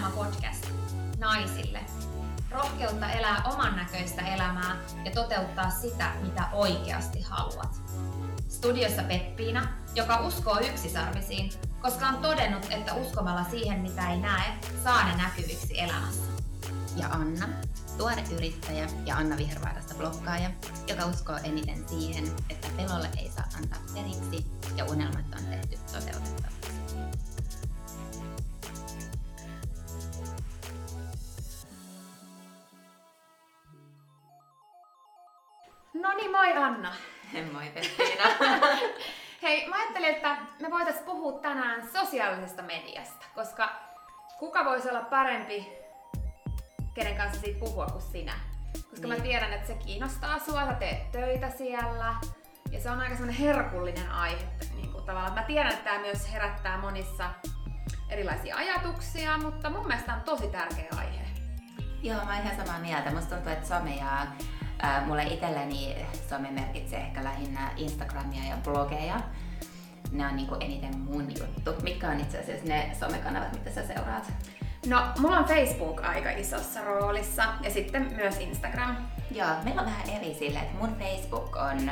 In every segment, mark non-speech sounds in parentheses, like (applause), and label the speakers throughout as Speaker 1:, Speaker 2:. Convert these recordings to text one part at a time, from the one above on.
Speaker 1: Unelma-podcast naisille. Rohkeutta elää oman näköistä elämää ja toteuttaa sitä, mitä oikeasti haluat. Studiossa Peppiina, joka uskoo yksisarvisiin, koska on todennut, että uskomalla siihen, mitä ei näe, saa ne näkyviksi elämässä.
Speaker 2: Ja Anna, tuore yrittäjä ja Anna Vihervaarasta blokkaaja, joka uskoo eniten siihen, että pelolle ei saa antaa periksi ja unelmat on tehty toteutettavaksi.
Speaker 1: No niin, moi Anna. (laughs)
Speaker 2: Moi Peppiina. (laughs)
Speaker 1: Hei, mä ajattelin, että me voitaisiin puhua tänään sosiaalisesta mediasta, koska kuka voisi olla parempi, kenen kanssa siitä puhua kuin sinä. Koska niin. mä tiedän, että se kiinnostaa sua, sä teet töitä siellä, ja se on aika semmoinen herkullinen aihe. Niin kuin tavallaan. Mä tiedän, että tämä myös herättää monissa erilaisia ajatuksia, mutta mun mielestä on tosi tärkeä aihe.
Speaker 2: Joo, mä oon ihan samaa mieltä. Musta tuntuu, että some ja ää, mulle itselleni some merkitsee ehkä lähinnä Instagramia ja blogeja. Ne on niinku eniten mun juttu. Mitkä on itse asiassa ne somekanavat, mitä sä seuraat?
Speaker 1: No, mulla on Facebook aika isossa roolissa ja sitten myös Instagram.
Speaker 2: Joo, meillä on vähän eri sille, että mun Facebook on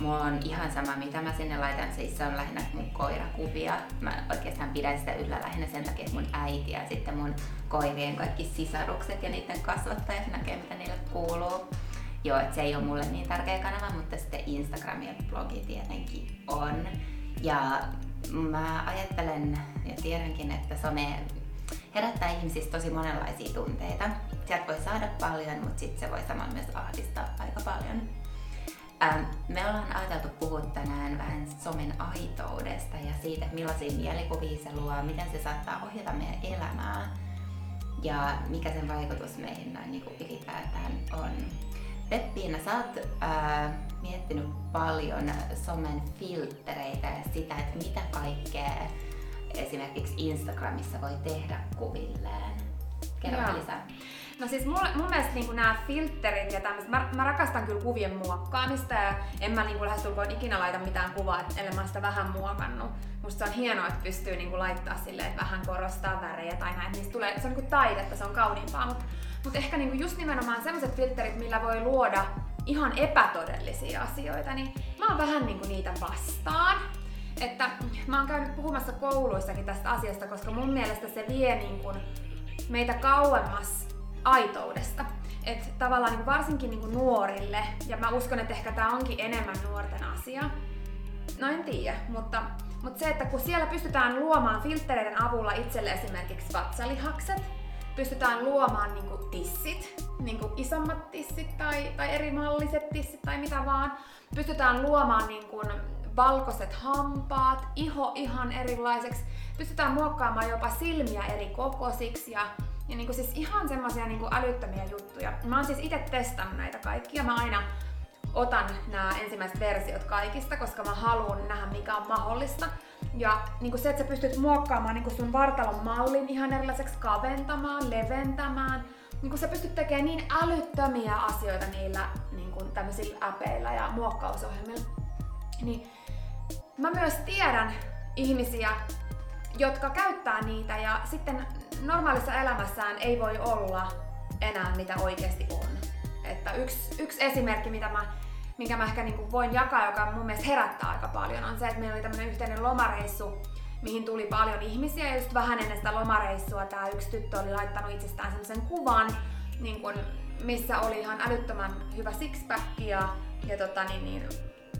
Speaker 2: Mulla on ihan sama, mitä mä sinne laitan. Siis se on lähinnä mun koirakuvia. Mä oikeastaan pidän sitä yllä lähinnä sen takia, että mun äiti ja sitten mun koirien kaikki sisarukset ja niiden kasvattajat näkee, mitä niille kuuluu. Joo, että se ei ole mulle niin tärkeä kanava, mutta sitten Instagram ja blogi tietenkin on. Ja mä ajattelen ja tiedänkin, että some herättää ihmisissä tosi monenlaisia tunteita. Sieltä voi saada paljon, mutta sitten se voi samalla myös ahdistaa aika paljon. Ähm, me ollaan ajateltu puhua tänään vähän somen aitoudesta ja siitä, että millaisia mielikuvia se luo, miten se saattaa ohjata meidän elämää ja mikä sen vaikutus meihin noin niin kuin ylipäätään on. Peppiina, sä oot ää, miettinyt paljon somen filtreitä ja sitä, että mitä kaikkea esimerkiksi Instagramissa voi tehdä kuvilleen. Kerro lisää.
Speaker 1: No siis mulle, mun mielestä niin nämä filterit ja tämmöiset, mä, mä, rakastan kyllä kuvien muokkaamista ja en mä niin lähestulkoon ikinä laita mitään kuvaa, ellei mä sitä vähän muokannut. Musta se on hienoa, että pystyy niin laittaa silleen, että vähän korostaa värejä tai näin, niistä tulee, se on niin taidetta, se on kauniimpaa, mutta mut ehkä niin just nimenomaan sellaiset filterit, millä voi luoda ihan epätodellisia asioita, niin mä oon vähän niin niitä vastaan. Että mä oon käynyt puhumassa kouluissakin tästä asiasta, koska mun mielestä se vie niin kuin meitä kauemmas aitoudesta. että tavallaan niin varsinkin niin nuorille, ja mä uskon, että ehkä tämä onkin enemmän nuorten asia, no en tiedä, mutta, mutta se, että kun siellä pystytään luomaan filtreiden avulla itselle esimerkiksi vatsalihakset, pystytään luomaan niin tissit, niin isommat tissit tai, tai eri malliset tissit tai mitä vaan, pystytään luomaan niin kuin valkoiset hampaat, iho ihan erilaiseksi, pystytään muokkaamaan jopa silmiä eri kokoisiksi ja ja niinku siis ihan semmoisia niinku älyttömiä juttuja. Mä oon siis itse testannut näitä kaikkia. Mä aina otan nämä ensimmäiset versiot kaikista, koska mä haluan nähdä mikä on mahdollista. Ja niin se, että sä pystyt muokkaamaan niin sun vartalon mallin ihan erilaiseksi kaventamaan, leventämään. Niin sä pystyt tekemään niin älyttömiä asioita niillä niin kuin tämmöisillä äpeillä ja muokkausohjelmilla. Niin mä myös tiedän ihmisiä, jotka käyttää niitä ja sitten normaalissa elämässään ei voi olla enää mitä oikeasti on. Että yksi, yksi esimerkki, mitä mä, minkä mä ehkä niin voin jakaa, joka mun mielestä herättää aika paljon, on se, että meillä oli tämmöinen yhteinen lomareissu, mihin tuli paljon ihmisiä ja just vähän ennen sitä lomareissua tämä yksi tyttö oli laittanut itsestään semmoisen kuvan, niin kun, missä oli ihan älyttömän hyvä sixpack ja, ja tota, niin, niin,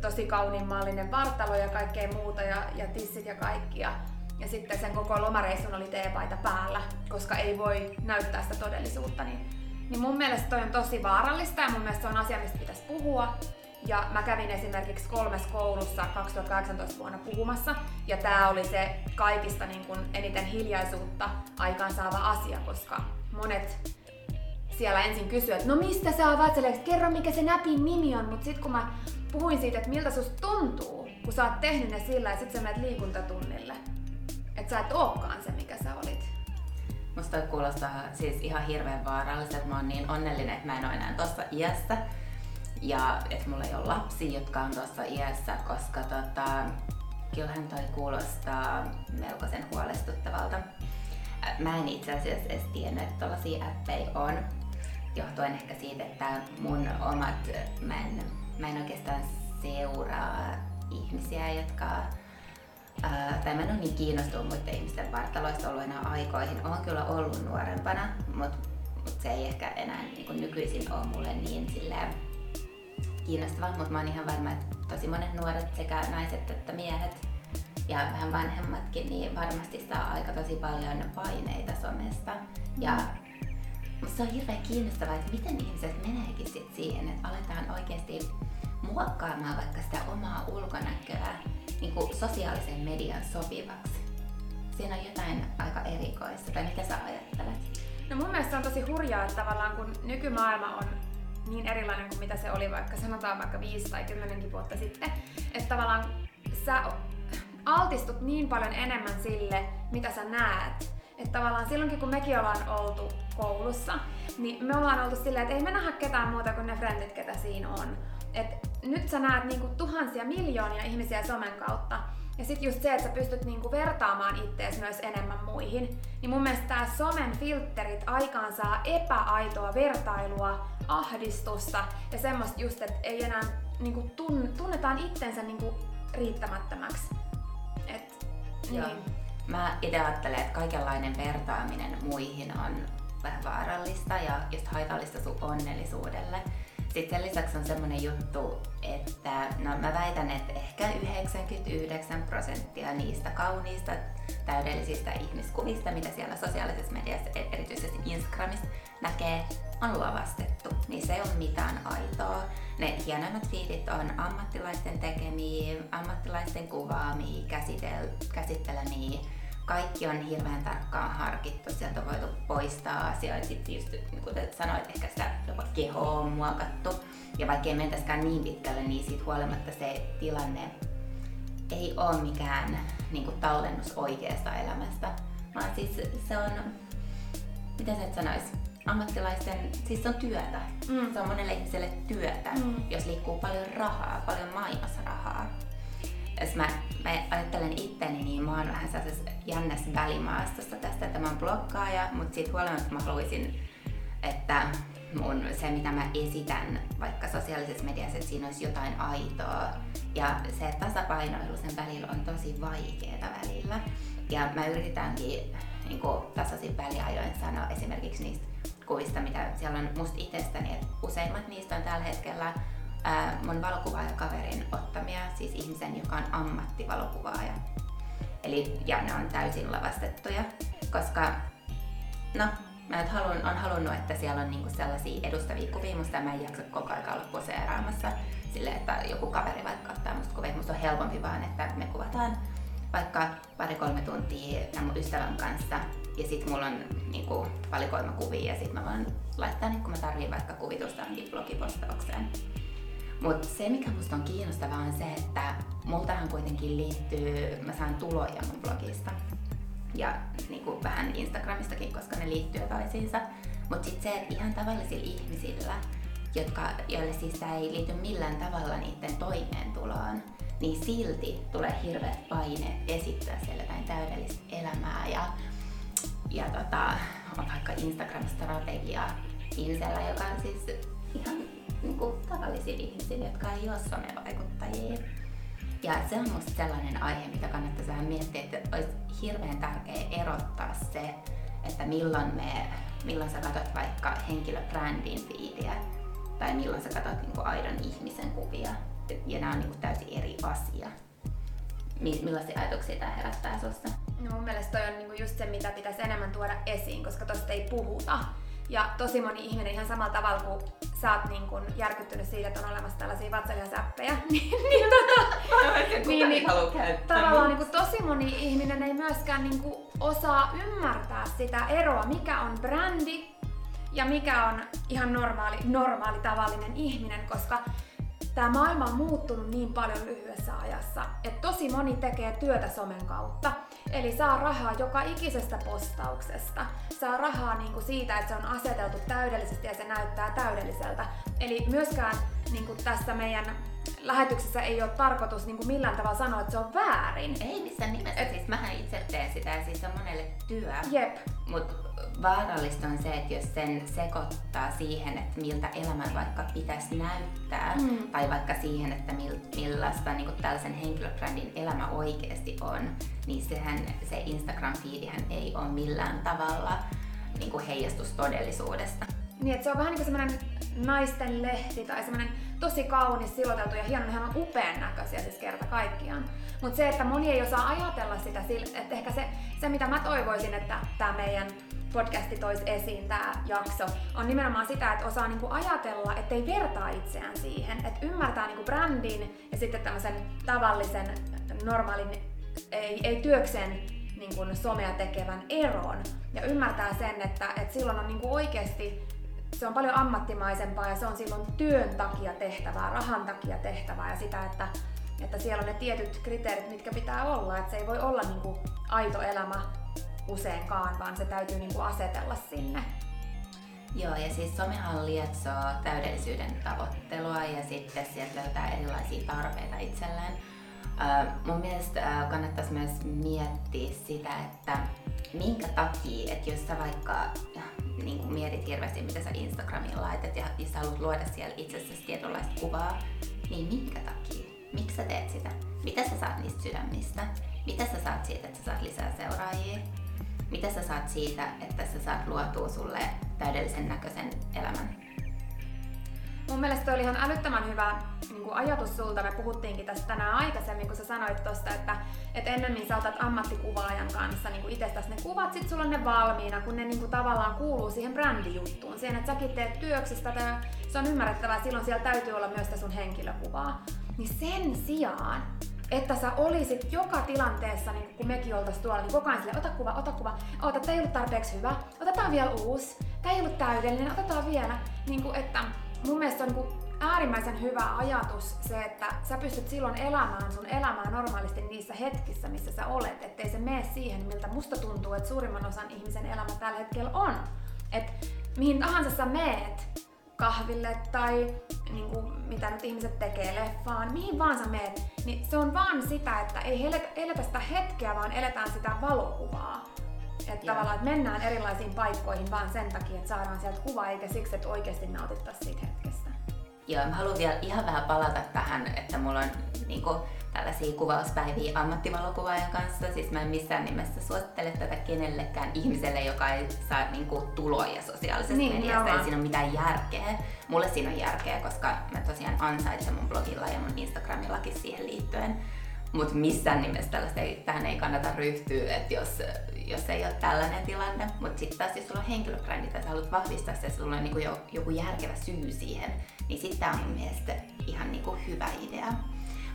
Speaker 1: tosi kauniin mallinen vartalo ja kaikkea muuta ja, ja tissit ja kaikki. Ja sitten sen koko lomareissun oli teepaita päällä, koska ei voi näyttää sitä todellisuutta. Niin, niin mun mielestä toi on tosi vaarallista ja mun mielestä se on asia, mistä pitäisi puhua. Ja mä kävin esimerkiksi kolmes koulussa 2018 vuonna puhumassa, ja tämä oli se kaikista niin kun eniten hiljaisuutta aikaansaava asia, koska monet siellä ensin kysyivät, että no mistä sä oot kerro mikä se näpin nimi on, mutta sitten kun mä puhuin siitä, että miltä susta tuntuu, kun sä oot tehnyt ne sillä ja sit sä menet liikuntatunnille, että sä et ookaan se, mikä sä olit.
Speaker 2: Musta toi kuulostaa siis ihan hirveän vaaralliselta. Mä oon niin onnellinen, että mä en ole enää tossa iässä. Ja että mulla ei ole lapsia, jotka on tuossa iässä, koska tota, kyllähän toi kuulostaa melkoisen huolestuttavalta. mä en itse asiassa edes tiennyt, että tällaisia appeja on. Johtuen ehkä siitä, että mun omat, mä en, mä en oikeastaan seuraa ihmisiä, jotka Ää, tai mä en ole niin kiinnostunut muiden ihmisten vartaloista ollut enää aikoihin. Olen kyllä ollut nuorempana, mutta mut se ei ehkä enää niin kuin nykyisin ole mulle niin silleen, kiinnostavaa, mutta mä oon ihan varma, että tosi monet nuoret sekä naiset että miehet ja vähän vanhemmatkin, niin varmasti saa aika tosi paljon paineita somesta. Ja musta se on hirveän kiinnostavaa, että miten ihmiset meneekin sit siihen, että aletaan oikeasti muokkaamaan vaikka sitä omaa ulkonäköä niin kuin sosiaalisen median sopivaksi. Siinä on jotain aika erikoista, tai mitä sä ajattelet?
Speaker 1: No mun mielestä on tosi hurjaa, että tavallaan kun nykymaailma on niin erilainen kuin mitä se oli vaikka sanotaan vaikka 5 tai 10 vuotta sitten, että tavallaan sä altistut niin paljon enemmän sille, mitä sä näet. Että tavallaan silloinkin kun mekin ollaan oltu koulussa, niin me ollaan oltu silleen, että ei me nähdä ketään muuta kuin ne frendit, ketä siinä on. Et nyt sä näet niinku tuhansia miljoonia ihmisiä somen kautta. Ja sitten just se, että sä pystyt niinku vertaamaan ittees myös enemmän muihin. Niin mun mielestä tää somen filterit aikaan saa epäaitoa vertailua, ahdistusta ja semmoista just, että ei enää niinku tunnetaan itsensä niinku riittämättömäksi. Et,
Speaker 2: Joo. niin. Mä itse ajattelen, että kaikenlainen vertaaminen muihin on vähän vaarallista ja just haitallista sun onnellisuudelle. Sitten lisäksi on semmonen juttu, että no mä väitän, että ehkä 99 prosenttia niistä kauniista, täydellisistä ihmiskuvista, mitä siellä sosiaalisessa mediassa, e- erityisesti Instagramissa, näkee, on luovastettu. Niin se ei ole mitään aitoa. Ne hienoimmat fiitit on ammattilaisten tekemiä, ammattilaisten kuvaamia, käsitel, käsittelemiä kaikki on hirveän tarkkaan harkittu, sieltä on voitu poistaa asioita, sitten just niin kuten sanoit, ehkä sitä jopa kehoa on muokattu. Ja vaikka ei mentäisikään niin pitkälle, niin siitä huolimatta se tilanne ei ole mikään niin kuin tallennus oikeasta elämästä, vaan siis se on, miten sä et sanois, ammattilaisten, siis se on työtä. Mm. Se on monelle ihmiselle työtä, mm. jos liikkuu paljon rahaa, paljon mainosrahaa jos mä, mä ajattelen itteni, niin mä oon vähän sellaisessa jännässä välimaastossa tästä, että mä oon blokkaaja, mutta siitä huolimatta mä haluaisin, että mun, se mitä mä esitän vaikka sosiaalisessa mediassa, että siinä olisi jotain aitoa. Ja se tasapainoilu sen välillä on tosi vaikeaa välillä. Ja mä yritänkin niin tasaisin väliajoin sanoa esimerkiksi niistä kuvista, mitä siellä on musta itsestäni, että useimmat niistä on tällä hetkellä ää, mun valokuvaaja-kaverin ottamia, siis ihmisen, joka on ammattivalokuvaaja. Eli, ja ne on täysin lavastettuja, koska no, mä nyt haluan, on halunnut, että siellä on niinku sellaisia edustavia kuvia, musta mä en jaksa koko ajan olla poseeraamassa sille, että joku kaveri vaikka ottaa musta kuvia. Musta on helpompi vaan, että me kuvataan vaikka pari-kolme tuntia mun ystävän kanssa ja sit mulla on niinku valikoima kuvia ja sit mä voin laittaa niin kun mä tarviin vaikka kuvitusta blogipostaukseen. Mutta se, mikä musta on kiinnostavaa, on se, että multahan kuitenkin liittyy, mä saan tuloja mun blogista. Ja niin kuin vähän Instagramistakin, koska ne liittyy toisiinsa. Mutta sitten se, että ihan tavallisilla ihmisillä, jotka, joille siis tämä ei liity millään tavalla niiden toimeentuloon, niin silti tulee hirveät paineet esittää siellä jotain täydellistä elämää ja, ja tota, on vaikka Instagram-strategia ihmisellä, joka on siis ihan niin kuin tavallisille ihmisille, jotka ei ole somevaikuttajia. Ja se on musta sellainen aihe, mitä kannattaisi vähän miettiä, että olisi hirveän tärkeää erottaa se, että milloin, me, milloin sä katsot vaikka henkilöbrändin fiidiä tai milloin sä katsot niin kuin aidon ihmisen kuvia. Ja nämä on niin kuin täysin eri asia. Millaisia ajatuksia tämä herättää sinusta?
Speaker 1: No mun mielestä toi on niinku just se, mitä pitäisi enemmän tuoda esiin, koska tosta ei puhuta. Ja tosi moni ihminen ihan samalla tavalla kuin sä oot niin kun järkyttynyt siitä, että on olemassa tällaisia vatsalihasäppejä, (laughs) niin, niin, tota,
Speaker 2: niin, niin,
Speaker 1: tavallaan niin tosi moni ihminen ei myöskään niin osaa ymmärtää sitä eroa, mikä on brändi ja mikä on ihan normaali, normaali tavallinen ihminen, koska tämä maailma on muuttunut niin paljon lyhyessä ajassa, että tosi moni tekee työtä somen kautta. Eli saa rahaa joka ikisestä postauksesta. Saa rahaa niinku siitä, että se on aseteltu täydellisesti ja se näyttää täydelliseltä. Eli myöskään niinku tässä meidän lähetyksessä ei ole tarkoitus niin kuin millään tavalla sanoa, että se on väärin.
Speaker 2: Ei missään nimessä, Et... siis mähän itse teen sitä ja siis se on monelle työ.
Speaker 1: Jep.
Speaker 2: Mutta vaarallista on se, että jos sen sekoittaa siihen, että miltä elämän vaikka pitäisi näyttää, mm. tai vaikka siihen, että millaista niin tällaisen henkilöbrändin elämä oikeasti on, niin sehän, se Instagram-fiidihän ei ole millään tavalla niin kuin heijastus todellisuudesta.
Speaker 1: Niin, että se on vähän niin semmoinen naisten lehti tai semmoinen tosi kaunis, siloteltu ja hieno, on upean näköisiä siis kerta kaikkiaan. Mutta se, että moni ei osaa ajatella sitä, että ehkä se, se mitä mä toivoisin, että tämä meidän podcasti toisi esiin, tämä jakso, on nimenomaan sitä, että osaa niinku ajatella, ettei vertaa itseään siihen, että ymmärtää niinku brändin ja sitten tämmöisen tavallisen, normaalin, ei, ei työkseen niin somea tekevän eron ja ymmärtää sen, että, että silloin on niin kuin oikeasti se on paljon ammattimaisempaa ja se on silloin työn takia tehtävää, rahan takia tehtävää ja sitä, että, että siellä on ne tietyt kriteerit, mitkä pitää olla. Että se ei voi olla niin kuin aito elämä useinkaan, vaan se täytyy niin kuin asetella sinne.
Speaker 2: Joo, ja siis somehan lietsoo täydellisyyden tavoittelua ja sitten sieltä löytää erilaisia tarpeita itselleen. Mun mielestä kannattaisi myös miettiä sitä, että minkä takia, että jos sä vaikka niin kuin mietit hirveästi, mitä sä Instagramiin laitat ja, ja sä haluat luoda siellä itsessäsi tietynlaista kuvaa, niin minkä takia? Miksi sä teet sitä? Mitä sä saat niistä sydämistä? Mitä sä saat siitä, että sä saat lisää seuraajia? Mitä sä saat siitä, että sä saat luotua sulle täydellisen näköisen elämän?
Speaker 1: Mun mielestä toi oli ihan älyttömän hyvä niin kuin ajatus sulta. Me puhuttiinkin tästä tänään aikaisemmin, kun sä sanoit tosta, että, että ennemmin sä otat ammattikuvaajan kanssa niin itsestäsi ne kuvat, sit sulla on ne valmiina, kun ne niin kuin tavallaan kuuluu siihen brändijuttuun. Siihen, että säkin teet työksestä, se on ymmärrettävää, silloin siellä täytyy olla myös sitä sun henkilökuvaa. Niin sen sijaan, että sä olisit joka tilanteessa, niin kun mekin oltaisiin tuolla, niin koko ajan sille, ota kuva, ota kuva, ota, tämä ei ollut tarpeeksi hyvä, otetaan vielä uusi, tämä ei ollut täydellinen, otetaan vielä. Niin kuin, että mun mielestä on niin äärimmäisen hyvä ajatus se, että sä pystyt silloin elämään sun elämää normaalisti niissä hetkissä, missä sä olet, ettei se mene siihen, miltä musta tuntuu, että suurimman osan ihmisen elämä tällä hetkellä on. Et mihin tahansa sä meet, kahville tai niin kuin, mitä nyt ihmiset tekee leffaan, mihin vaan sä meet, niin se on vaan sitä, että ei eletä sitä hetkeä, vaan eletään sitä valokuvaa. Että tavallaan että mennään erilaisiin paikkoihin vaan sen takia, että saadaan sieltä kuva, eikä siksi, että oikeasti nautittaisiin siitä hetkestä.
Speaker 2: Joo, mä haluan vielä ihan vähän palata tähän, että mulla on niinku, tällaisia kuvauspäiviä ammattivalokuvaajan kanssa. Siis mä en missään nimessä suosittele tätä kenellekään ihmiselle, joka ei saa niinku, tuloja sosiaalisesta niin, mediasta. Ei siinä ole mitään järkeä. Mulle siinä on järkeä, koska mä tosiaan ansaitsen mun blogilla ja mun Instagramillakin siihen liittyen. Mutta missään nimessä tällaista ei, tähän ei kannata ryhtyä, että jos, jos ei ole tällainen tilanne. Mutta sitten taas jos sulla on henkilöbrändi tai sä haluat vahvistaa se, että sulla on niinku jo, joku järkevä syy siihen, niin sitten tämä on mun mielestä ihan niinku hyvä idea.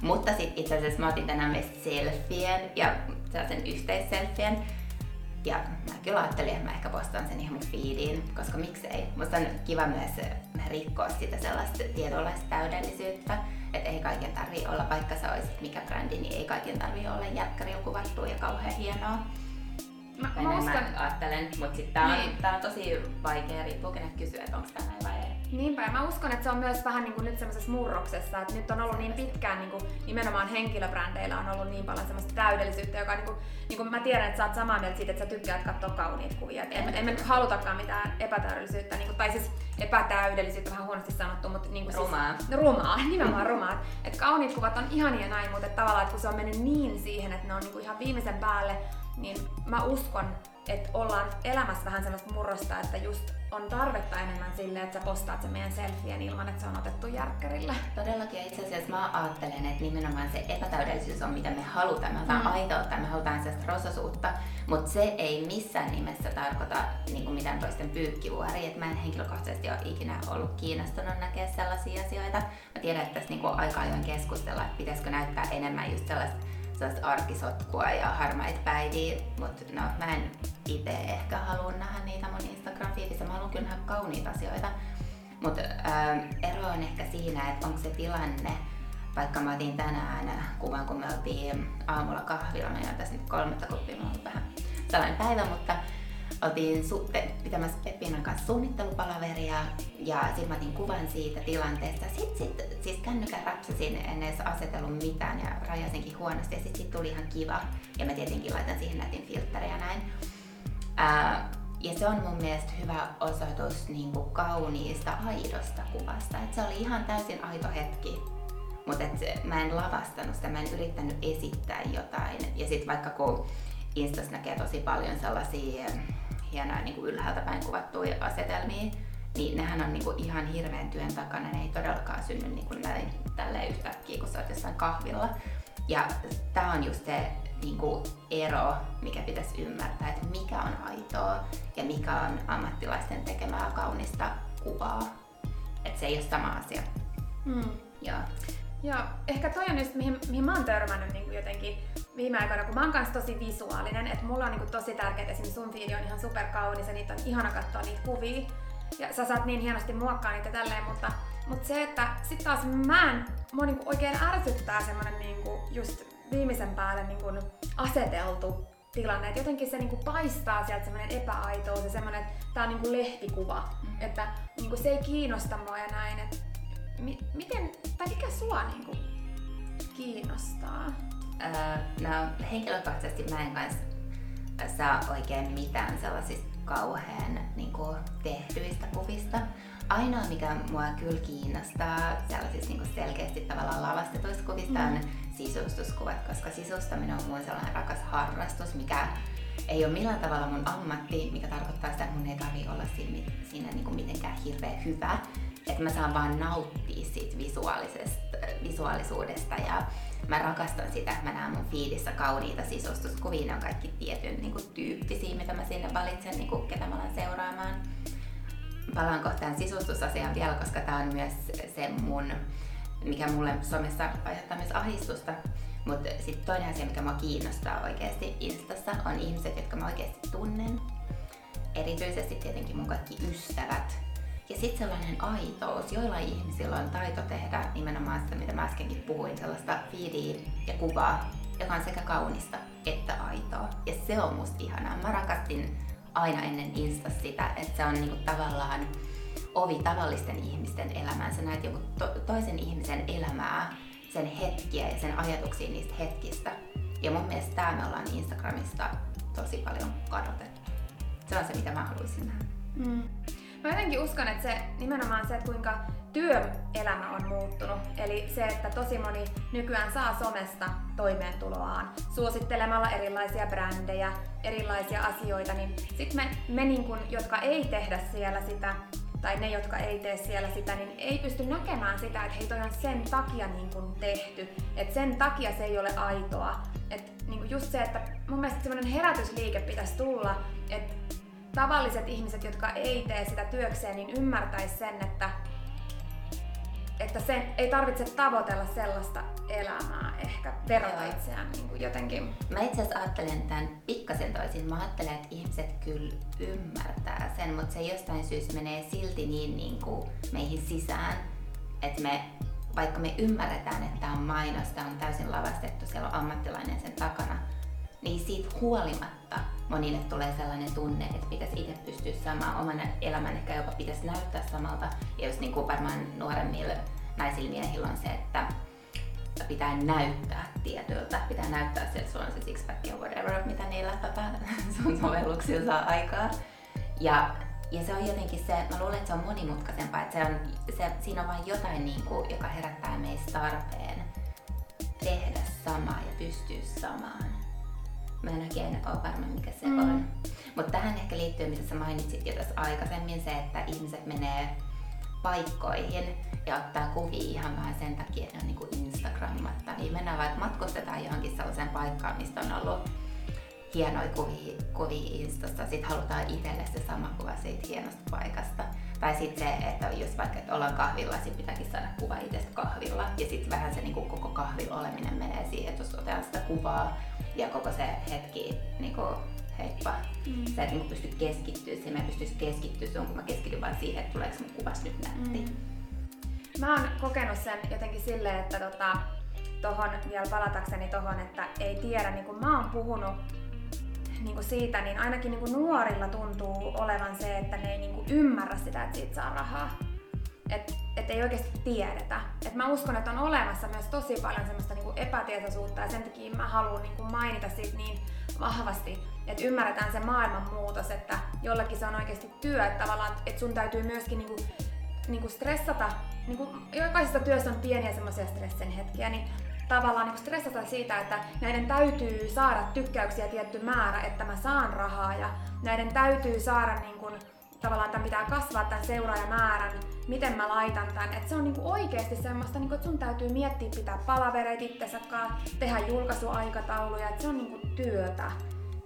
Speaker 2: Mutta sitten itse asiassa mä otin tänään meistä selfien ja sellaisen yhteisselfien. Ja mä kyllä ajattelin, että mä ehkä postaan sen ihan mun feediin, koska miksei. Musta on kiva myös rikkoa sitä sellaista tietynlaista täydellisyyttä. Että ei kaiken tarvii olla, vaikka sä olisit mikä brändi, niin ei kaiken tarvii olla jälkkärillä kuvattu ja kauhean hienoa. Mä, mä, uskon... mä ajattelen, mutta sitten tää, on, niin. tää on tosi vaikea, riippuu kenet kysyä, että onko näin vai ei.
Speaker 1: Niinpä, ja mä uskon, että se on myös vähän niin kuin nyt semmoisessa murroksessa, että nyt on ollut niin pitkään niin kuin nimenomaan henkilöbrändeillä on ollut niin paljon semmoista täydellisyyttä, joka niin kuin, niin kuin mä tiedän, että sä oot samaa mieltä siitä, että sä tykkäät katsoa kauniita kuvia. Et emme, emme nyt halutakaan mitään epätäydellisyyttä, niin kuin, tai siis epätäydellisyyttä vähän huonosti sanottu, mutta niin kuin
Speaker 2: rumaa.
Speaker 1: Siis, rumaa, (laughs) nimenomaan rumaa. Että kauniit kuvat on ihania näin, mutta että tavallaan, että kun se on mennyt niin siihen, että ne on niin kuin ihan viimeisen päälle, niin mä uskon, että ollaan elämässä vähän semmoista murrosta, että just on tarvetta enemmän sille, että sä postaat sen meidän selfien ilman, että se on otettu järkkärillä.
Speaker 2: Todellakin, itse asiassa mä ajattelen, että nimenomaan se epätäydellisyys on mitä me halutaan. Me halutaan mm. aitoutta, me halutaan sellaista rososuutta, mutta se ei missään nimessä tarkoita niin kuin mitään toisten pyykkivuori. Et mä en henkilökohtaisesti ole ikinä ollut kiinnostunut näkeä sellaisia asioita. Mä tiedän, että tässä niin kuin aika ajoin keskustella, että pitäisikö näyttää enemmän just sellaista sellaista arkisotkua ja harmaita päiviä, mutta no, mä en itse ehkä halua nähdä niitä mun Instagram-fiidissä. Mä haluan kyllä nähdä kauniita asioita. Mutta äh, ero on ehkä siinä, että onko se tilanne, vaikka mä otin tänään kuvan, kun me oltiin aamulla kahvilla, mä tässä nyt kolmatta kuppia, mä vähän sellainen päivä, mutta oltiin su- pitämässä Peppinan kanssa suunnittelupalaveria ja sitten mä otin kuvan siitä tilanteesta. Sitten sit, siis kännykän rapsasin, en edes asetellut mitään ja rajasinkin huonosti ja sitten sit tuli ihan kiva. Ja mä tietenkin laitan siihen nätin filtteriä näin. Ää, ja se on mun mielestä hyvä osoitus niin kuin kauniista, aidosta kuvasta. Et se oli ihan täysin aito hetki. Mutta mä en lavastanut sitä, mä en yrittänyt esittää jotain. Ja sitten vaikka kun Instas näkee tosi paljon sellaisia hienoja niin kuin ylhäältä päin kuvattuja asetelmia, niin nehän on niin kuin ihan hirveän työn takana. Ne ei todellakaan synny niin kuin näin tälleen yhtäkkiä, kun sä oot jossain kahvilla. Ja tää on just se niin kuin ero, mikä pitäisi ymmärtää, että mikä on aitoa ja mikä on ammattilaisten tekemää kaunista kuvaa. Että se ei ole sama asia.
Speaker 1: Mm.
Speaker 2: Joo.
Speaker 1: Joo, ehkä toi on just mihin, mihin mä oon törmännyt niin jotenkin viime aikoina, kun mä oon kanssa tosi visuaalinen, että mulla on niin tosi tärkeää, esimerkiksi sun fiili on ihan superkaunis ja niitä on ihana katsoa niitä kuvia. Ja sä saat niin hienosti muokkaa niitä tälleen, mutta, mutta se, että sit taas mä en, mua niin oikein ärsyttää semmonen niin just viimeisen päälle niin kuin aseteltu tilanne. että jotenkin se niinku paistaa sieltä semmoinen epäaitous ja semmoinen, että tää on niinku lehtikuva. Mm. Että niinku se ei kiinnosta mua ja näin. Et mi- miten, tai mikä sua niinku kiinnostaa?
Speaker 2: Öö, no henkilökohtaisesti mä en kanssa saa oikein mitään sellaisista kauhean niin kuin, tehtyistä kuvista. Ainoa, mikä mua kyllä kiinnostaa sellaisista niin selkeästi tavallaan lavastetuista kuvista mm. on sisustuskuvat, koska sisustaminen on mun sellainen rakas harrastus, mikä ei ole millään tavalla mun ammatti, mikä tarkoittaa sitä, että mun ei tarvi olla siinä, siinä niin kuin mitenkään hirveän hyvä. Että mä saan vaan nauttia siitä visuaalisesta, visuaalisuudesta ja mä rakastan sitä, että mä näen mun fiidissä kauniita sisustuskuvia, ne on kaikki tietyn niin kuin, tyyppisiä, mitä mä sinne valitsen, niin kuin, ketä mä alan seuraamaan. Palaan kohtaan sisustusasiaan vielä, koska tää on myös se mun, mikä mulle somessa aiheuttaa myös ahdistusta. Mutta sitten toinen asia, mikä mua kiinnostaa oikeasti Instassa, on ihmiset, jotka mä oikeasti tunnen. Erityisesti tietenkin mun kaikki ystävät, ja sitten sellainen aitous, joilla ihmisillä on taito tehdä nimenomaan sitä, mitä mä äskenkin puhuin, sellaista feedia ja kuvaa, joka on sekä kaunista että aitoa. Ja se on musta ihanaa. Mä rakastin aina ennen Insta sitä, että se on niinku tavallaan ovi tavallisten ihmisten elämään. Sä näet joku to- toisen ihmisen elämää, sen hetkiä ja sen ajatuksia niistä hetkistä. Ja mun mielestä tää me ollaan Instagramista tosi paljon kadotettu. Se on se, mitä mä haluaisin nähdä.
Speaker 1: Mm. Mä jotenkin uskon, että se nimenomaan se, että kuinka työelämä on muuttunut. Eli se, että tosi moni nykyään saa somesta toimeentuloaan suosittelemalla erilaisia brändejä, erilaisia asioita, niin sitten me, me niin kun, jotka ei tehdä siellä sitä, tai ne, jotka ei tee siellä sitä, niin ei pysty näkemään sitä, että hei toi on sen takia niin kun tehty, että sen takia se ei ole aitoa. Et niin just se, että mun mielestä semmoinen herätysliike pitäisi tulla, että tavalliset ihmiset, jotka ei tee sitä työkseen, niin ymmärtäisi sen, että, että sen ei tarvitse tavoitella sellaista elämää, ehkä verrata itseään niin kuin jotenkin.
Speaker 2: Mä itse asiassa ajattelen tämän pikkasen toisin. Mä ajattelen, että ihmiset kyllä ymmärtää sen, mutta se jostain syystä menee silti niin, niin kuin meihin sisään, että me vaikka me ymmärretään, että tämä on mainos, tämä on täysin lavastettu, siellä on ammattilainen sen takana, niin siitä huolimatta monille tulee sellainen tunne, että pitäisi itse pystyä saamaan oman elämän, ehkä jopa pitäisi näyttää samalta. Ja jos niin kuin varmaan nuoremmilla naisilla miehillä on se, että pitää näyttää tietyltä, pitää näyttää se, että sulla on se sixpack ja whatever, mitä niillä tota, (laughs) sun sovelluksilla saa aikaa. Ja, ja se on jotenkin se, mä luulen, että se on monimutkaisempaa, että se on, se, siinä on vain jotain, niin kuin, joka herättää meistä tarpeen tehdä samaa ja pystyä samaan. Mä en oikein ole varma, mikä se mm. on. Mutta tähän ehkä liittyy, mitä sä mainitsit jo tässä aikaisemmin, se, että ihmiset menee paikkoihin ja ottaa kuvia ihan vähän sen takia, että ne on niinku Instagrammatta. Niin mennään vaikka matkustetaan johonkin sellaiseen paikkaan, mistä on ollut hienoja kuvia, kuvia Instasta. Sitten halutaan itselle se sama kuva siitä hienosta paikasta. Tai sitten se, että jos vaikka että ollaan kahvilla, sitten pitääkin saada kuva itsestä kahvilla. Ja sitten vähän se niin kuin koko kahvilla oleminen menee siihen, että jos otetaan sitä kuvaa ja koko se hetki niin kuin, heippa. Mm. Sä et niin pysty keskittyä siihen, mä en pystyisi keskittyä sun, kun mä keskityn vain siihen, että tuleeko mun kuvas nyt nätti. Mm.
Speaker 1: Mä oon kokenut sen jotenkin silleen, että tota, tohon vielä palatakseni tohon, että ei tiedä, niin kun mä oon puhunut niin siitä, niin ainakin niin nuorilla tuntuu olevan se, että ne ei niin ymmärrä sitä, että siitä saa rahaa. Että et ei oikeasti tiedetä. Et mä uskon, että on olemassa myös tosi paljon semmoista niin epätietoisuutta ja sen takia mä haluan niin mainita siitä niin vahvasti, että ymmärretään se maailman muutos, että jollakin se on oikeasti työ, että tavallaan, että sun täytyy myöskin niin kuin, niin kuin stressata, niin kuin jokaisessa työssä on pieniä semmoisia stressin hetkiä, niin tavallaan niin stressata siitä, että näiden täytyy saada tykkäyksiä tietty määrä, että mä saan rahaa ja näiden täytyy saada niin kuin, tavallaan tämän pitää kasvaa tämän seuraajamäärän, miten mä laitan tämän. Että se on niinku oikeasti semmoista, niinku, että sun täytyy miettiä, pitää palavereita itsensä tehdä julkaisuaikatauluja, että se on niinku työtä.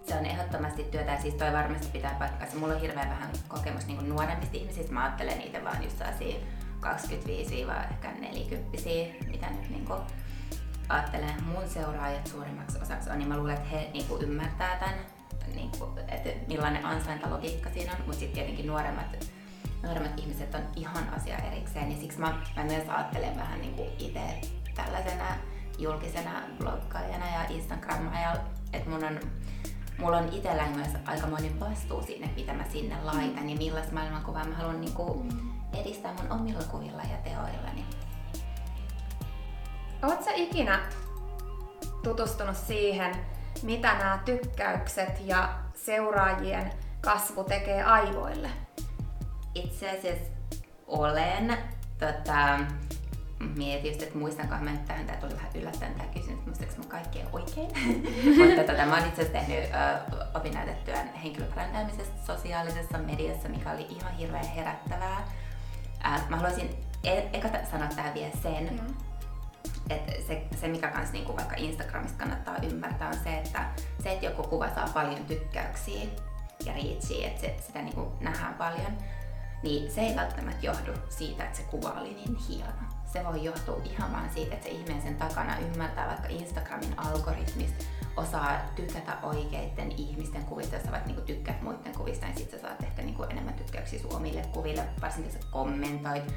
Speaker 2: Se on ehdottomasti työtä ja siis toi varmasti pitää paikkaansa. Mulla on hirveän vähän kokemus niinku nuoremmista ihmisistä. Mä ajattelen niitä vaan just 25-40, mitä nyt niinku ajattelen mun seuraajat suurimmaksi osaksi on, niin mä luulen, että he niinku ymmärtää tämän, niinku, että millainen ansaintalogiikka siinä on, mutta sitten tietenkin nuoremmat, nuoremmat ihmiset on ihan asia erikseen, niin siksi mä, mä myös ajattelen vähän niinku itse tällaisena julkisena bloggaajana ja Instagram-ajalla, että mun on mulla on itselläni myös aikamoinen vastuu siinä, mitä mä sinne laitan ja millaista maailmankuvaa mä haluan niinku edistää mun omilla kuvilla ja teoillani.
Speaker 1: Oletko ikinä tutustunut siihen, mitä nämä tykkäykset ja seuraajien kasvu tekee aivoille?
Speaker 2: Itse asiassa olen. Tota, mietin just, että muistanko mä nyt tähän, tää tuli vähän yllättäen tää kysymys, muistaaks mä kaikkea oikein. (laughs) Mutta tota, mä oon itse asiassa tehnyt ö, opinnäytetyön henkilöbrändäämisestä sosiaalisessa mediassa, mikä oli ihan hirveän herättävää. Äh, mä haluaisin e- eka sanoa tähän vielä sen, mm että se, se mikä kans niinku vaikka Instagramista kannattaa ymmärtää on se, että se, että joku kuva saa paljon tykkäyksiä ja reachia, että se, sitä niinku nähdään paljon, niin se ei välttämättä johdu siitä, että se kuva oli niin hieno. Se voi johtua ihan vaan siitä, että se ihminen sen takana ymmärtää vaikka Instagramin algoritmista, osaa tykätä oikeiden ihmisten kuvista, jos sä vaikka niinku tykkäät muiden kuvista, niin sit sä saat ehkä niinku enemmän tykkäyksiä sun omille kuville, varsinkin jos sä kommentoit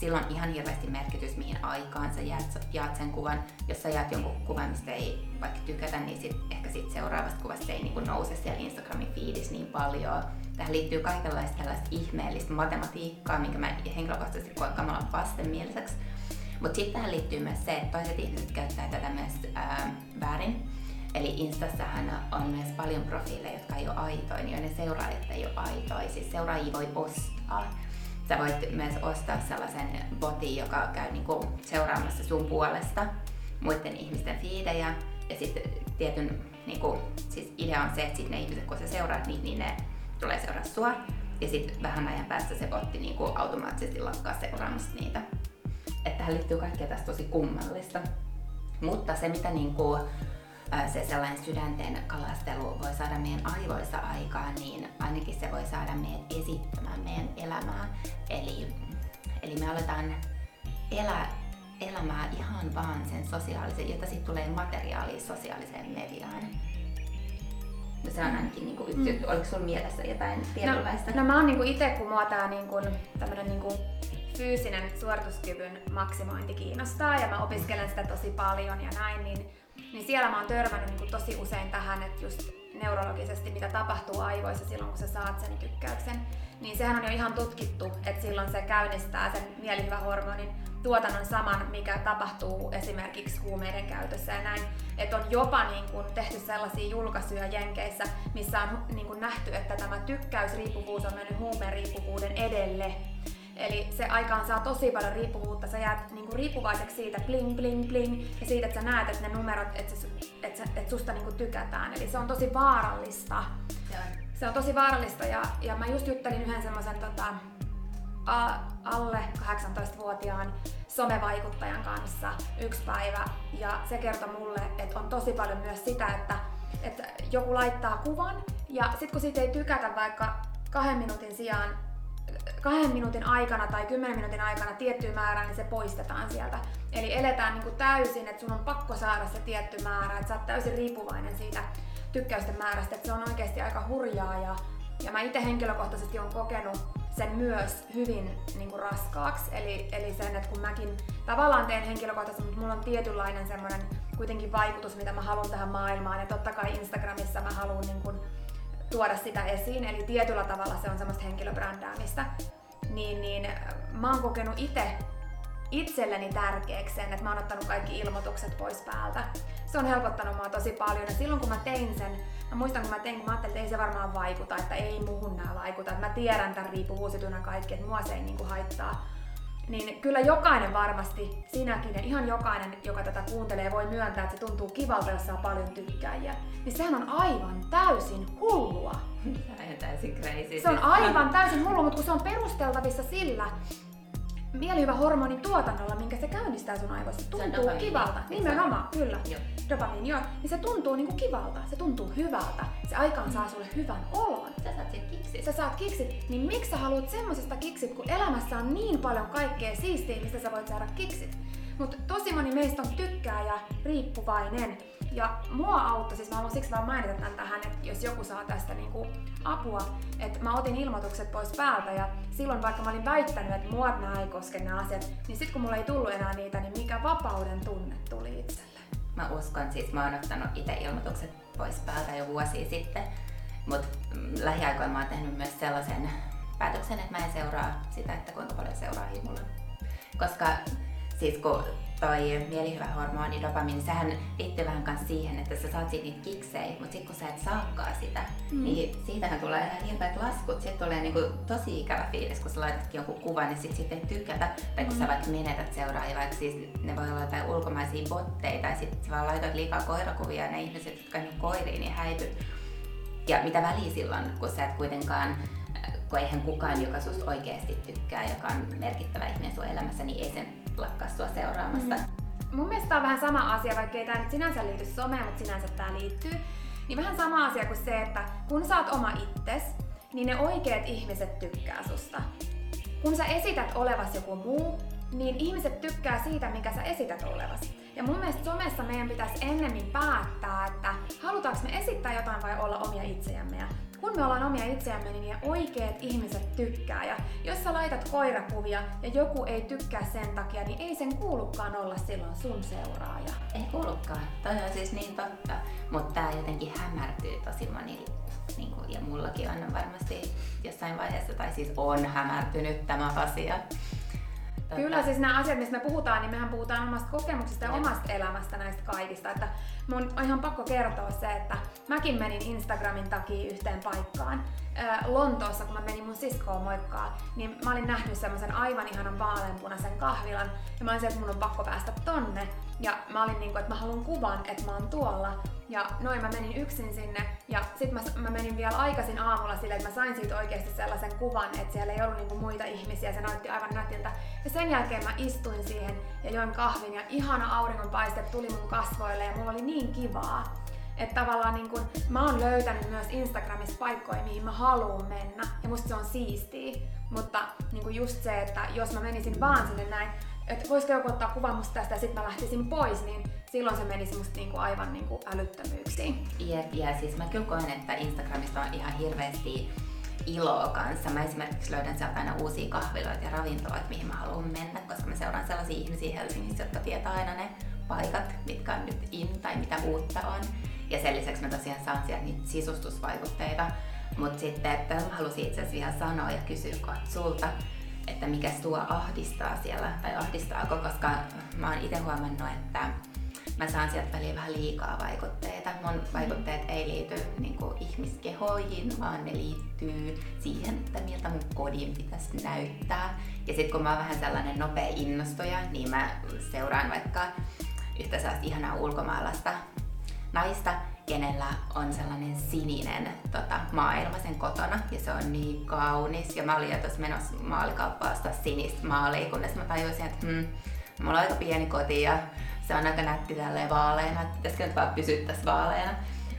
Speaker 2: sillä on ihan hirveästi merkitys, mihin aikaan sä jaat, jaat sen kuvan. Jos sä jaat jonkun kuvan, mistä ei vaikka tykätä, niin sit, ehkä sit seuraavasta kuvasta ei niin nouse siellä Instagramin feedissä niin paljon. Tähän liittyy kaikenlaista tällaista ihmeellistä matematiikkaa, minkä mä henkilökohtaisesti koen kamalan vastenmieliseksi. Mutta sitten tähän liittyy myös se, että toiset ihmiset käyttää tätä myös ää, väärin. Eli Instassahan on myös paljon profiileja, jotka ei ole aitoja, niin joiden seuraajat ei ole aitoja. Siis seuraajia voi ostaa sä voit myös ostaa sellaisen botin, joka käy niinku seuraamassa sun puolesta muiden ihmisten fiidejä. Ja sitten tietyn, niinku, siis idea on se, että sit ne ihmiset, kun sä seuraat niitä, niin ne tulee seuraa sua. Ja sitten vähän ajan päästä se botti niinku automaattisesti lakkaa seuraamassa niitä. Että tähän liittyy kaikkea tästä tosi kummallista. Mutta se, mitä niinku, se sellainen sydänten kalastelu voi saada meidän aivoissa aikaan, niin ainakin se voi saada meidät esittämään meidän elämää. Eli, eli me aletaan elää elämää ihan vaan sen sosiaalisen, jota sitten tulee materiaalia sosiaaliseen mediaan. No se on ainakin niinku yksi mm. juttu. Oliko sulla mielessä jotain tietynlaista?
Speaker 1: No, no mä oon niinku itse, kun mua tää niinku, tämmönen niinku fyysinen suorituskyvyn maksimointi kiinnostaa ja mä opiskelen sitä tosi paljon ja näin, niin niin siellä mä oon törmännyt niin tosi usein tähän, että just neurologisesti mitä tapahtuu aivoissa silloin, kun sä saat sen tykkäyksen. Niin sehän on jo ihan tutkittu, että silloin se käynnistää sen mielihyvähormonin tuotannon saman, mikä tapahtuu esimerkiksi huumeiden käytössä ja näin. Että on jopa niin kun, tehty sellaisia julkaisuja Jenkeissä, missä on niin kun, nähty, että tämä tykkäysriippuvuus on mennyt huumeriippuvuuden edelle. Eli se aikaan saa tosi paljon riippuvuutta. Sä jäät niinku riippuvaiseksi siitä bling bling bling ja siitä, että sä näet, että ne numerot, että, että, että susta niinku tykätään. Eli se on tosi vaarallista. Se on, se on tosi vaarallista ja, ja mä just juttelin yhden semmoisen tota, alle 18-vuotiaan somevaikuttajan kanssa yksi päivä ja se kertoi mulle, että on tosi paljon myös sitä, että, että joku laittaa kuvan ja sitten kun siitä ei tykätä vaikka kahden minuutin sijaan kahden minuutin aikana tai kymmenen minuutin aikana tiettyä määrää, niin se poistetaan sieltä. Eli eletään niin kuin täysin, että sun on pakko saada se tietty määrä, että sä oot täysin riippuvainen siitä tykkäysten määrästä, että se on oikeasti aika hurjaa ja, ja mä itse henkilökohtaisesti on kokenut sen myös hyvin niin kuin raskaaksi. Eli, eli sen, että kun mäkin tavallaan teen henkilökohtaisesti, mutta mulla on tietynlainen semmoinen kuitenkin vaikutus, mitä mä haluan tähän maailmaan. Ja totta kai Instagramissa mä haluan niin kuin tuoda sitä esiin, eli tietyllä tavalla se on semmoista henkilöbrändäämistä. Niin, niin mä oon kokenut itse itselleni tärkeäksi sen, että mä oon ottanut kaikki ilmoitukset pois päältä. Se on helpottanut mua tosi paljon ja silloin kun mä tein sen, mä muistan kun mä tein, kun mä ajattelin, että ei se varmaan vaikuta, että ei muhun nää vaikuta, että mä tiedän tämän riippuvuusituna kaikki, että mua se ei niinku haittaa. Niin kyllä jokainen varmasti, sinäkin ja ihan jokainen, joka tätä kuuntelee, voi myöntää, että se tuntuu kivalta, jos saa paljon tykkääjiä. Niin sehän on aivan täysin hullua. (laughs)
Speaker 2: täysin crazy.
Speaker 1: Se on aivan täysin hullu, mutta kun se on perusteltavissa sillä, mielihyvähormonin tuotannolla, minkä se käynnistää sun aivoissa. Tuntuu kivalta. Nimenomaan, kyllä. Joo. Dopamiini, joo. Niin se tuntuu niinku kivalta, se tuntuu hyvältä. Se aikaan saa sulle hyvän olon.
Speaker 2: Sä saat sen kiksit.
Speaker 1: Sä saat kiksit. Niin miksi sä haluat semmosesta kiksit, kun elämässä on niin paljon kaikkea siistiä, mistä sä voit saada kiksit. Mutta tosi moni meistä on tykkää ja riippuvainen. Ja mua auttoi, siis mä haluan siksi vaan mainita tämän tähän, että jos joku saa tästä niinku apua, että mä otin ilmoitukset pois päältä ja silloin vaikka mä olin väittänyt, että mua nämä ei koske nämä asiat, niin sitten kun mulla ei tullut enää niitä, niin mikä vapauden tunne tuli itselle.
Speaker 2: Mä uskon, siis mä oon ottanut itse ilmoitukset pois päältä jo vuosia sitten, mutta lähiaikoina mä oon tehnyt myös sellaisen päätöksen, että mä en seuraa sitä, että kuinka paljon seuraajia mulla on. Koska siis kun toi mielihyvähormoni dopamiini, sehän liittyy vähän kanssa siihen, että sä saat siitä niitä kiksejä, mutta sitten kun sä et saakaan sitä, mm. niin siitähän tulee ihan hirveät laskut. Sitten tulee niinku tosi ikävä fiilis, kun sä laitatkin jonkun kuvan, niin sit siitä ei tykätä. Tai kun mm. sä vaikka menetät seuraajia, vaikka siis ne voi olla jotain ulkomaisia botteja, tai sitten sä vaan laitat liikaa koirakuvia ja ne ihmiset, jotka ei koiriin, niin häipyt. Ja mitä väliä silloin, kun sä et kuitenkaan kun eihän kukaan, joka susta oikeasti tykkää, joka on merkittävä ihminen sun elämässä, niin ei sen lakkaa sua seuraamasta. Mm.
Speaker 1: Mun mielestä on vähän sama asia, vaikka ei tämä nyt sinänsä liity someen, mutta sinänsä tämä liittyy. Niin vähän sama asia kuin se, että kun sä oot oma itses, niin ne oikeat ihmiset tykkää susta. Kun sä esität olevas joku muu, niin ihmiset tykkää siitä, mikä sä esität olevas. Ja mun mielestä somessa meidän pitäisi ennemmin päättää, että halutaanko me esittää jotain vai olla omia itsejämme. Ja kun me ollaan omia itseämme, niin oikeat ihmiset tykkää. Ja jos sä laitat koirakuvia ja joku ei tykkää sen takia, niin ei sen kuulukaan olla silloin sun seuraaja.
Speaker 2: Ei kuulukaan. Toi on siis niin totta. Mutta tää jotenkin hämärtyy tosi monille. Niin ja mullakin on varmasti jossain vaiheessa, tai siis on hämärtynyt tämä asia.
Speaker 1: Totta. Kyllä siis nämä asiat, mistä me puhutaan, niin mehän puhutaan omasta kokemuksesta ja, ja omasta elämästä näistä kaikista. Että mun on ihan pakko kertoa se, että mäkin menin Instagramin takia yhteen paikkaan. Lontoossa, kun mä menin mun siskoon moikkaa, niin mä olin nähnyt semmoisen aivan ihanan vaaleanpunaisen kahvilan. Ja mä olin se, että mun on pakko päästä tonne. Ja mä olin niinku, että mä haluan kuvan, että mä oon tuolla. Ja noin mä menin yksin sinne ja sit mä, mä menin vielä aikaisin aamulla sille, että mä sain siitä oikeasti sellaisen kuvan, että siellä ei ollut niinku muita ihmisiä, se näytti aivan nätiltä. Ja sen jälkeen mä istuin siihen ja join kahvin ja ihana auringonpaiste tuli mun kasvoille ja mulla oli niin kivaa. Että tavallaan niin kun, mä oon löytänyt myös Instagramissa paikkoja, mihin mä haluan mennä ja musta se on siistiä. Mutta niin just se, että jos mä menisin vaan sinne näin, että voisiko joku ottaa kuvan musta tästä ja sitten mä lähtisin pois, niin silloin se menisi musta niinku aivan niinku älyttömyyksiin.
Speaker 2: Jep, ja siis mä kyllä koen, että Instagramista on ihan hirveästi iloa kanssa. Mä esimerkiksi löydän sieltä aina uusia kahviloita ja ravintoloita, mihin mä haluan mennä, koska mä seuraan sellaisia ihmisiä Helsingissä, jotka tietää aina ne paikat, mitkä on nyt in tai mitä uutta on. Ja sen lisäksi mä tosiaan saan sieltä niitä sisustusvaikutteita. Mutta sitten, että mä halusin itse asiassa vielä sanoa ja kysyä sulta, että mikä sua ahdistaa siellä, tai ahdistaako, koska mä oon itse huomannut, että mä saan sieltä väliin vähän liikaa vaikutteita. Mun vaikutteet ei liity niin kuin, ihmiskehoihin, vaan ne liittyy siihen, että miltä mun kodin pitäisi näyttää. Ja sitten kun mä oon vähän sellainen nopea innostuja, niin mä seuraan vaikka yhtä sellaista ihanaa ulkomaalaista naista, kenellä on sellainen sininen tota, maailma sen kotona ja se on niin kaunis. Ja mä olin jo tuossa menossa maalikauppaa sinistä maalia, kunnes mä tajusin, että hmm, mulla on aika pieni koti ja se on aika nätti tälleen vaaleena, että pitäisikö nyt vaan pysyä tässä vaaleena.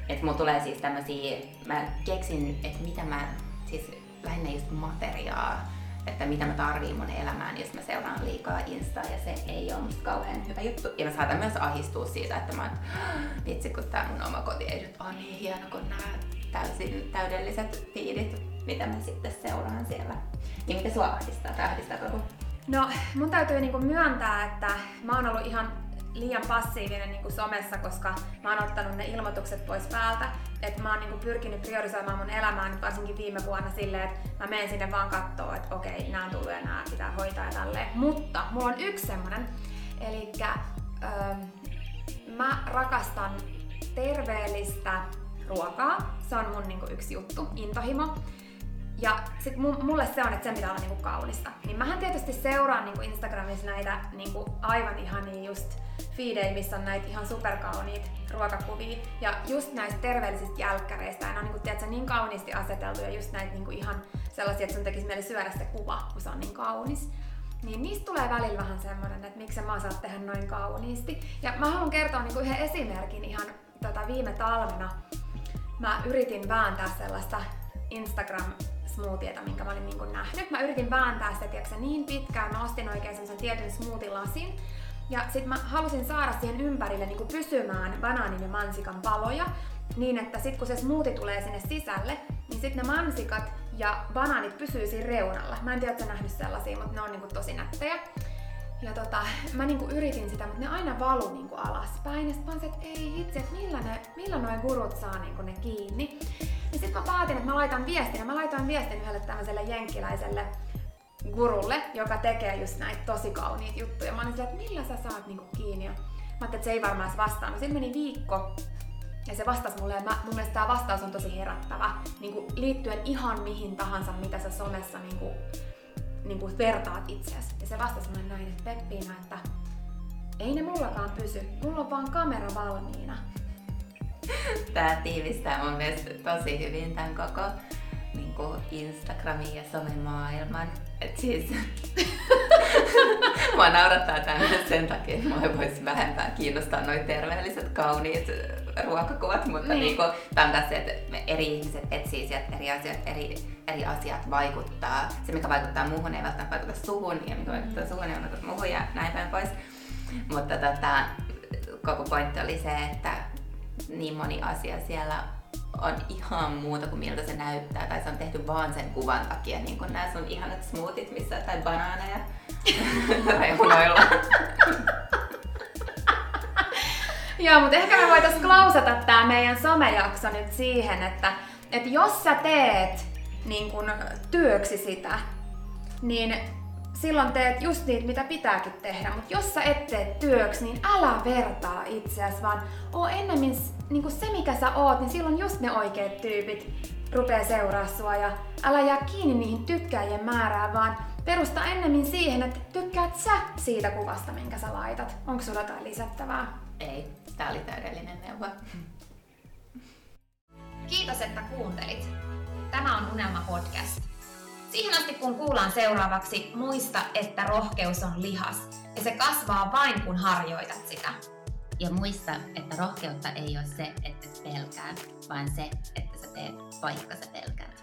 Speaker 2: Että mulla tulee siis tämmösiä, mä keksin, että mitä mä, siis lähinnä just materiaa, että mitä mä tarviin mun elämään, jos mä seuraan liikaa Instaa ja se ei ole musta kauhean hyvä juttu. Ja mä saatan myös ahistua siitä, että mä oon, vitsi kun tää mun oma koti ei nyt ole niin hieno kuin nämä täysin täydelliset fiidit, mitä mä sitten seuraan siellä. Ja mikä sua ahdistaa tai joku?
Speaker 1: No, mun täytyy niinku myöntää, että mä oon ollut ihan liian passiivinen niin kuin somessa, koska mä oon ottanut ne ilmoitukset pois päältä. Että mä oon niin kuin pyrkinyt priorisoimaan mun elämää nyt varsinkin viime vuonna silleen, että mä menen sinne vaan kattoo, että okei, nämä on tullut ja nämä pitää hoitaa ja tälleen. Mutta mulla on yksi semmonen, eli öö, mä rakastan terveellistä ruokaa. Se on mun niinku yksi juttu, intohimo. Ja sit mulle se on, että sen pitää olla niinku kaunista. Niin mähän tietysti seuraan niinku Instagramissa näitä niinku aivan ihania just feedejä, missä on näitä ihan superkauniit ruokakuvia. Ja just näistä terveellisistä jälkkäreistä, ja ne on niinku, tiedätkö, niin kauniisti aseteltu ja just näitä niinku ihan sellaisia, että sun tekisi mieli syödä se kuva, kun se on niin kaunis. Niin niistä tulee välillä vähän semmoinen, että miksi mä saan tehdä noin kauniisti. Ja mä haluan kertoa niinku yhden esimerkin ihan tota, viime talvena. Mä yritin vääntää sellaista Instagram smoothieta, minkä mä olin niin nähnyt. Mä yritin vääntää sitä tiiäksä, niin pitkään, mä ostin oikein sen tietyn smoothie-lasin. Ja sit mä halusin saada siihen ympärille niin pysymään banaanin ja mansikan paloja, niin että sit kun se smoothie tulee sinne sisälle, niin sit ne mansikat ja banaanit pysyy siinä reunalla. Mä en tiedä, että nähnyt sellaisia, mutta ne on niinku tosi nättejä. Ja tota, mä niinku yritin sitä, mutta ne aina valu niinku alaspäin. Ja sit mä että ei hitse, että millä, ne, millä noin gurut saa niinku ne kiinni. Ja sit mä päätin, että mä laitan viestin. Ja mä laitoin viestin yhdelle tämmöiselle jenkkiläiselle gurulle, joka tekee just näitä tosi kauniita juttuja. Mä olin sillä, että millä sä saat niinku kiinni. Ja mä ajattelin, että se ei varmaan vastaa. No sitten meni viikko ja se vastasi mulle, ja mä, mun mielestä tämä vastaus on tosi herättävä, niin liittyen ihan mihin tahansa, mitä sä somessa niin niin kuin vertaat itseäsi. Ja se vastasi mulle näin, että Peppiina, että ei ne mullakaan pysy, mulla on vaan kamera valmiina.
Speaker 2: Tää tiivistää mun mielestä tosi hyvin tämän koko niin Instagramin ja somemaailman. Et siis (laughs) Mua naurattaa tämä sen takia, että mua voisi vähempää kiinnostaa noin terveelliset, kauniit ruokakuvat, mutta niin. Niinku, tämä on tässä, että me eri ihmiset etsii sieltä eri asiat, eri, eri asiat vaikuttaa. Se, mikä vaikuttaa muuhun, ei välttämättä vaikuta suhun, ja mikä vaikuttaa suhun, ei vaikuta muuhun ja näin päin pois. Mutta tota, koko pointti oli se, että niin moni asia siellä on ihan muuta kuin miltä se näyttää, tai se on tehty vaan sen kuvan takia, niin kuin nämä sun ihanat smoothit, missä tai banaaneja (laughs) reunoilla.
Speaker 1: Joo, mutta ehkä me voitaisiin klausata tämä meidän somejakso nyt siihen, että, että jos sä teet niin kun, työksi sitä, niin silloin teet just niitä, mitä pitääkin tehdä. Mutta jos sä et tee työksi, niin älä vertaa itseäsi, vaan oo ennemmin niin se, mikä sä oot, niin silloin just ne oikeat tyypit rupeaa seuraa sua ja älä jää kiinni niihin tykkäjien määrään, vaan perusta ennemmin siihen, että tykkäät sä siitä kuvasta, minkä sä laitat. Onko sulla jotain lisättävää?
Speaker 2: Ei, tää oli täydellinen neuvo.
Speaker 1: Kiitos, että kuuntelit. Tämä on Unelma Podcast. Siihen asti kun kuullaan seuraavaksi, muista, että rohkeus on lihas ja se kasvaa vain kun harjoitat sitä.
Speaker 2: Ja muista, että rohkeutta ei ole se, että pelkää, vaan se, että sä teet vaikka sä pelkää.